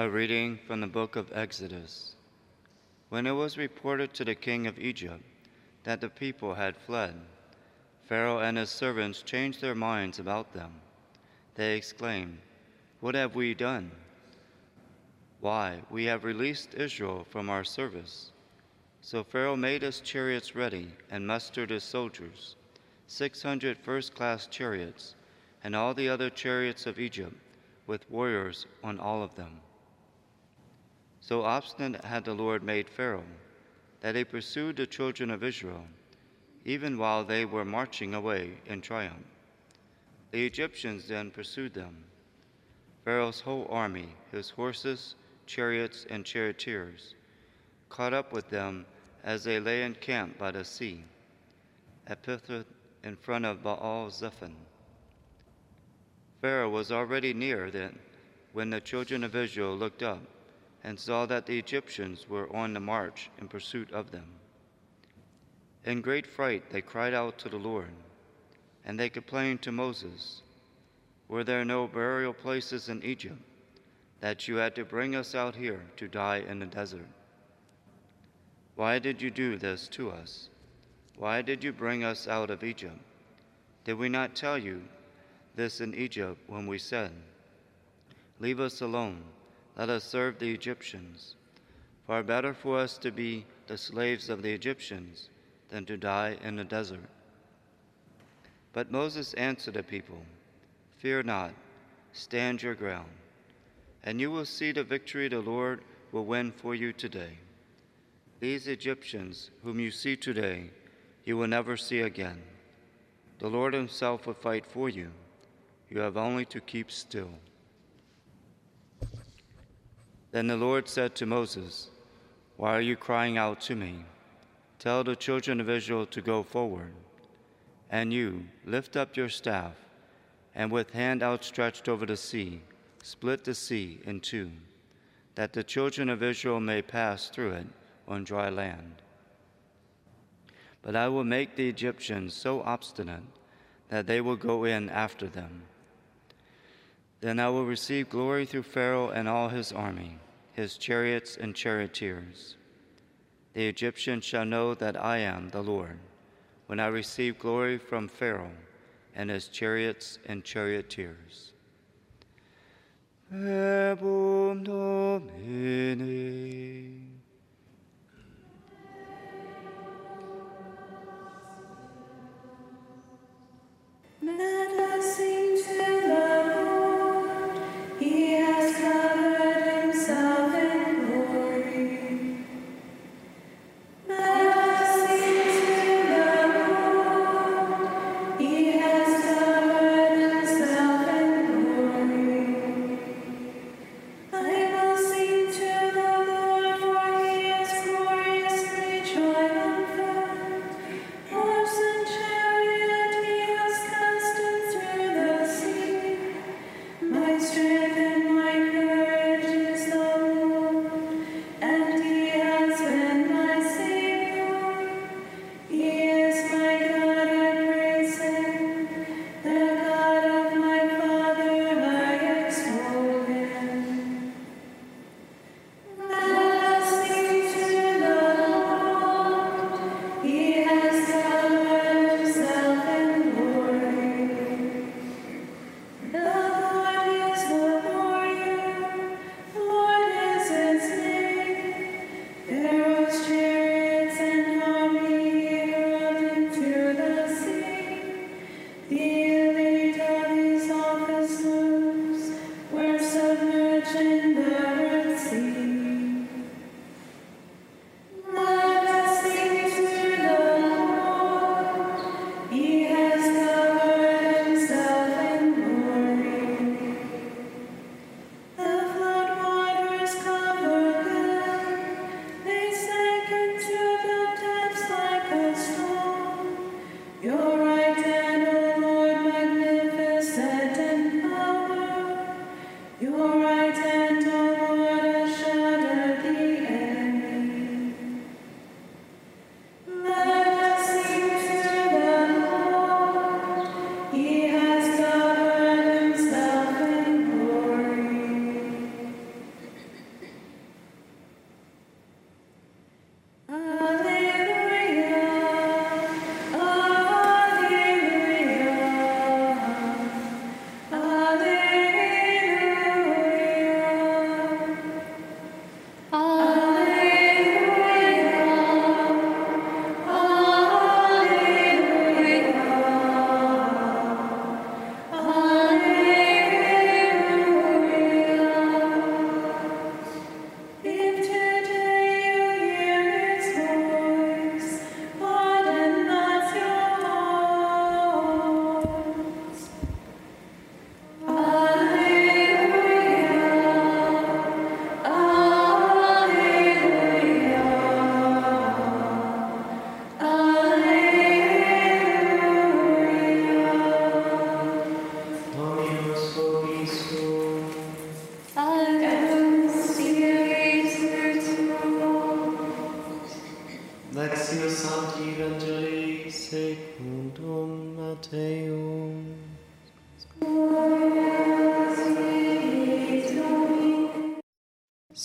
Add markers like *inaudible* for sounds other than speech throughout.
A reading from the book of Exodus. When it was reported to the king of Egypt that the people had fled, Pharaoh and his servants changed their minds about them. They exclaimed, What have we done? Why, we have released Israel from our service. So Pharaoh made his chariots ready and mustered his soldiers, six hundred first class chariots, and all the other chariots of Egypt, with warriors on all of them. So obstinate had the Lord made Pharaoh that he pursued the children of Israel, even while they were marching away in triumph. The Egyptians then pursued them. Pharaoh's whole army, his horses, chariots, and charioteers, caught up with them as they lay encamped by the sea, at Pithra in front of Baal Zephon. Pharaoh was already near then when the children of Israel looked up and saw that the Egyptians were on the march in pursuit of them. In great fright, they cried out to the Lord, and they complained to Moses Were there no burial places in Egypt, that you had to bring us out here to die in the desert? Why did you do this to us? Why did you bring us out of Egypt? Did we not tell you this in Egypt when we said, Leave us alone? Let us serve the Egyptians. Far better for us to be the slaves of the Egyptians than to die in the desert. But Moses answered the people, Fear not, stand your ground, and you will see the victory the Lord will win for you today. These Egyptians, whom you see today, you will never see again. The Lord himself will fight for you. You have only to keep still. Then the Lord said to Moses, Why are you crying out to me? Tell the children of Israel to go forward. And you, lift up your staff, and with hand outstretched over the sea, split the sea in two, that the children of Israel may pass through it on dry land. But I will make the Egyptians so obstinate that they will go in after them. Then I will receive glory through Pharaoh and all his army, his chariots and charioteers. The Egyptians shall know that I am the Lord, when I receive glory from Pharaoh and his chariots and charioteers.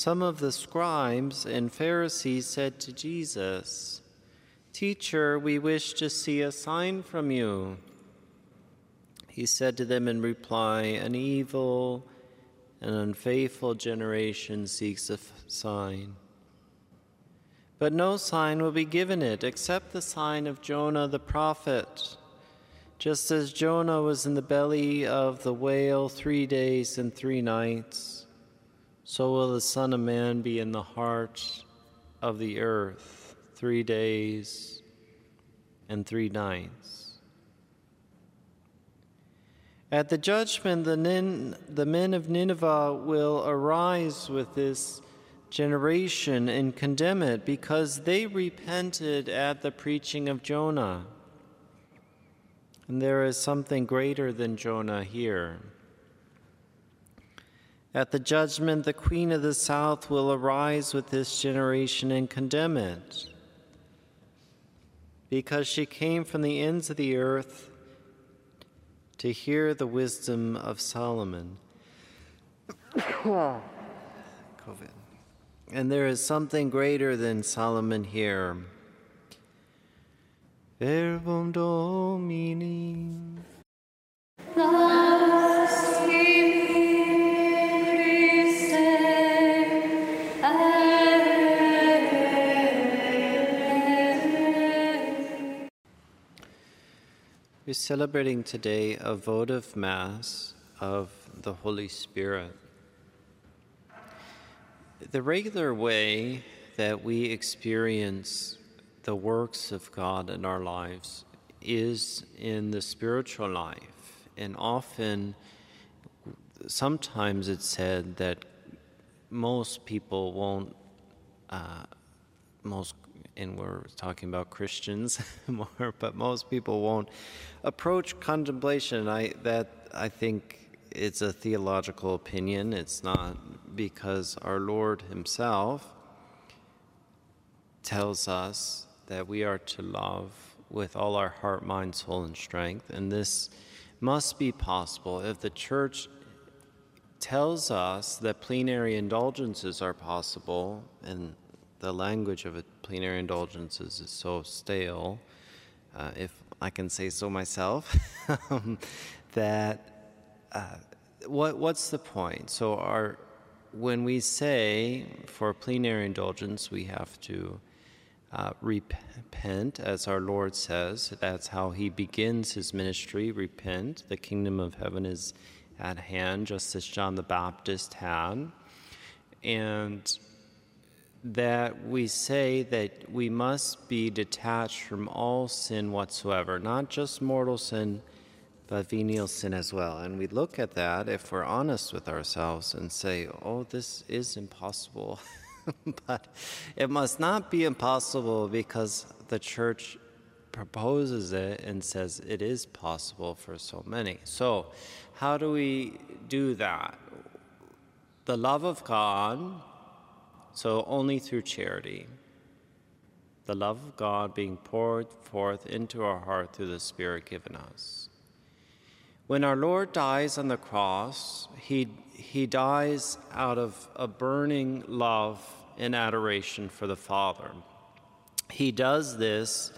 Some of the scribes and Pharisees said to Jesus, Teacher, we wish to see a sign from you. He said to them in reply, An evil and unfaithful generation seeks a sign. But no sign will be given it except the sign of Jonah the prophet. Just as Jonah was in the belly of the whale three days and three nights, so will the Son of Man be in the heart of the earth three days and three nights. At the judgment, the, Nin, the men of Nineveh will arise with this generation and condemn it because they repented at the preaching of Jonah. And there is something greater than Jonah here. At the judgment, the queen of the south will arise with this generation and condemn it, because she came from the ends of the earth to hear the wisdom of Solomon. COVID. *coughs* And there is something greater than Solomon here. Verbum Domini. We're celebrating today a votive Mass of the Holy Spirit. The regular way that we experience the works of God in our lives is in the spiritual life. And often, sometimes it's said that most people won't, uh, most and we're talking about Christians *laughs* more, but most people won't approach contemplation. I that I think it's a theological opinion. It's not because our Lord Himself tells us that we are to love with all our heart, mind, soul, and strength, and this must be possible if the Church tells us that plenary indulgences are possible and the language of a plenary indulgences is so stale, uh, if I can say so myself, *laughs* that uh, what, what's the point? So, our, when we say for plenary indulgence, we have to uh, repent, as our Lord says. That's how he begins his ministry repent. The kingdom of heaven is at hand, just as John the Baptist had. And that we say that we must be detached from all sin whatsoever, not just mortal sin, but venial sin as well. And we look at that if we're honest with ourselves and say, oh, this is impossible. *laughs* but it must not be impossible because the church proposes it and says it is possible for so many. So, how do we do that? The love of God so only through charity. The love of God being poured forth into our heart through the Spirit given us. When our Lord dies on the cross, he, he dies out of a burning love and adoration for the Father. He does this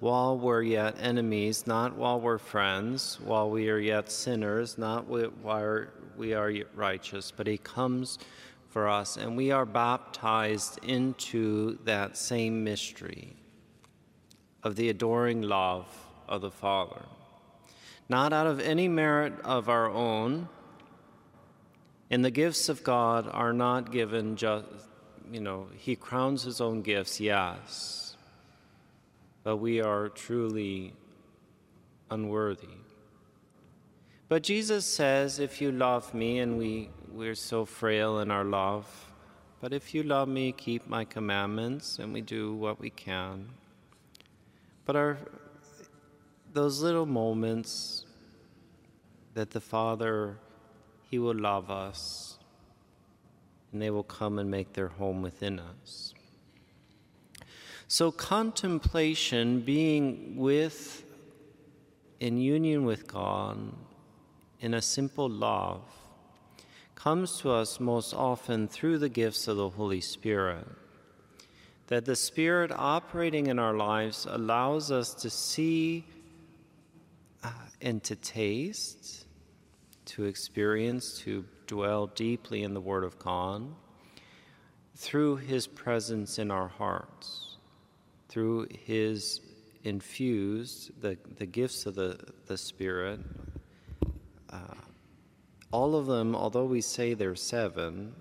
while we're yet enemies, not while we're friends, while we are yet sinners, not while we are righteous, but He comes for us, and we are baptized into that same mystery of the adoring love of the Father. Not out of any merit of our own, and the gifts of God are not given just, you know, He crowns His own gifts, yes, but we are truly unworthy. But Jesus says, If you love me, and we we're so frail in our love. But if you love me, keep my commandments, and we do what we can. But our those little moments that the Father, He will love us, and they will come and make their home within us. So, contemplation, being with, in union with God, in a simple love, comes to us most often through the gifts of the Holy Spirit. That the Spirit operating in our lives allows us to see uh, and to taste, to experience, to dwell deeply in the Word of God through His presence in our hearts, through His infused, the, the gifts of the, the Spirit. Uh, all of them, although we say they're seven,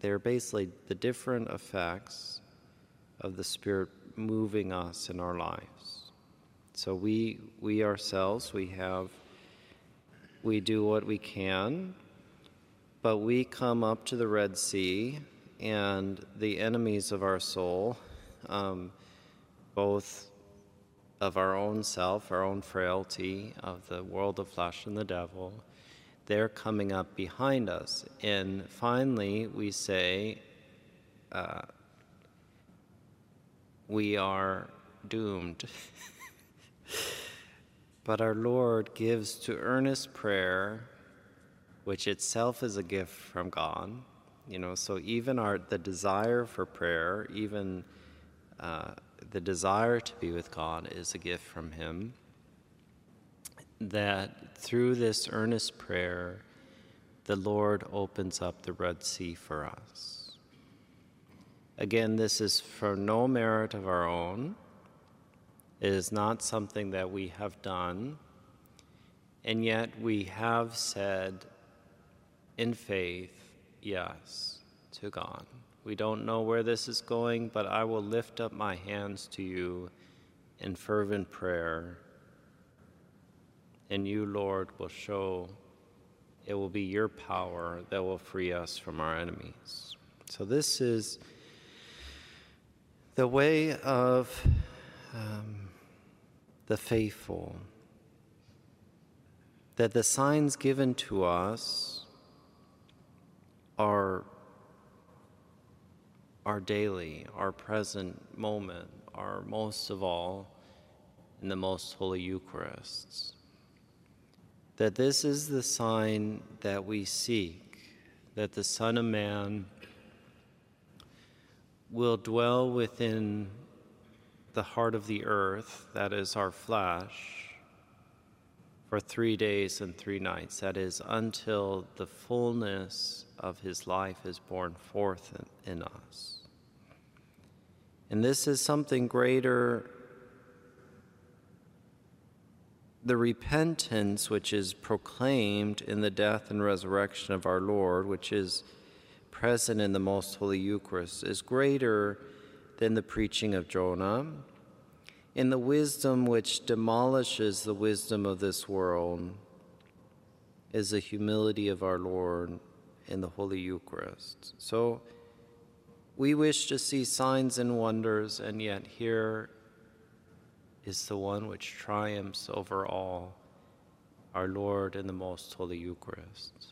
they're basically the different effects of the Spirit moving us in our lives. So we we ourselves we have we do what we can, but we come up to the Red Sea, and the enemies of our soul, um, both of our own self, our own frailty, of the world of flesh and the devil, they're coming up behind us. And finally, we say, uh, we are doomed. *laughs* but our Lord gives to earnest prayer, which itself is a gift from God. You know, so even our the desire for prayer, even uh, the desire to be with God, is a gift from Him that through this earnest prayer, the Lord opens up the Red Sea for us. Again, this is for no merit of our own. It is not something that we have done, and yet we have said in faith, yes, to God. We don't know where this is going, but I will lift up my hands to you in fervent prayer and you, Lord, will show it will be your power that will free us from our enemies. So, this is the way of um, the faithful, that the signs given to us are our daily, our present moment, are most of all in the most holy Eucharists that this is the sign that we seek, that the Son of Man will dwell within the heart of the earth, that is our flesh, for three days and three nights, that is, until the fullness of his life is born forth in, us. And this is something greater the repentance which is proclaimed in the death and resurrection of our Lord, which is present in the most holy Eucharist, is greater than the preaching of Jonah. In the wisdom which demolishes the wisdom of this world is the humility of our Lord in the Holy Eucharist. So we wish to see signs and wonders, and yet here is the one which triumphs over all, our Lord in the most holy Eucharist.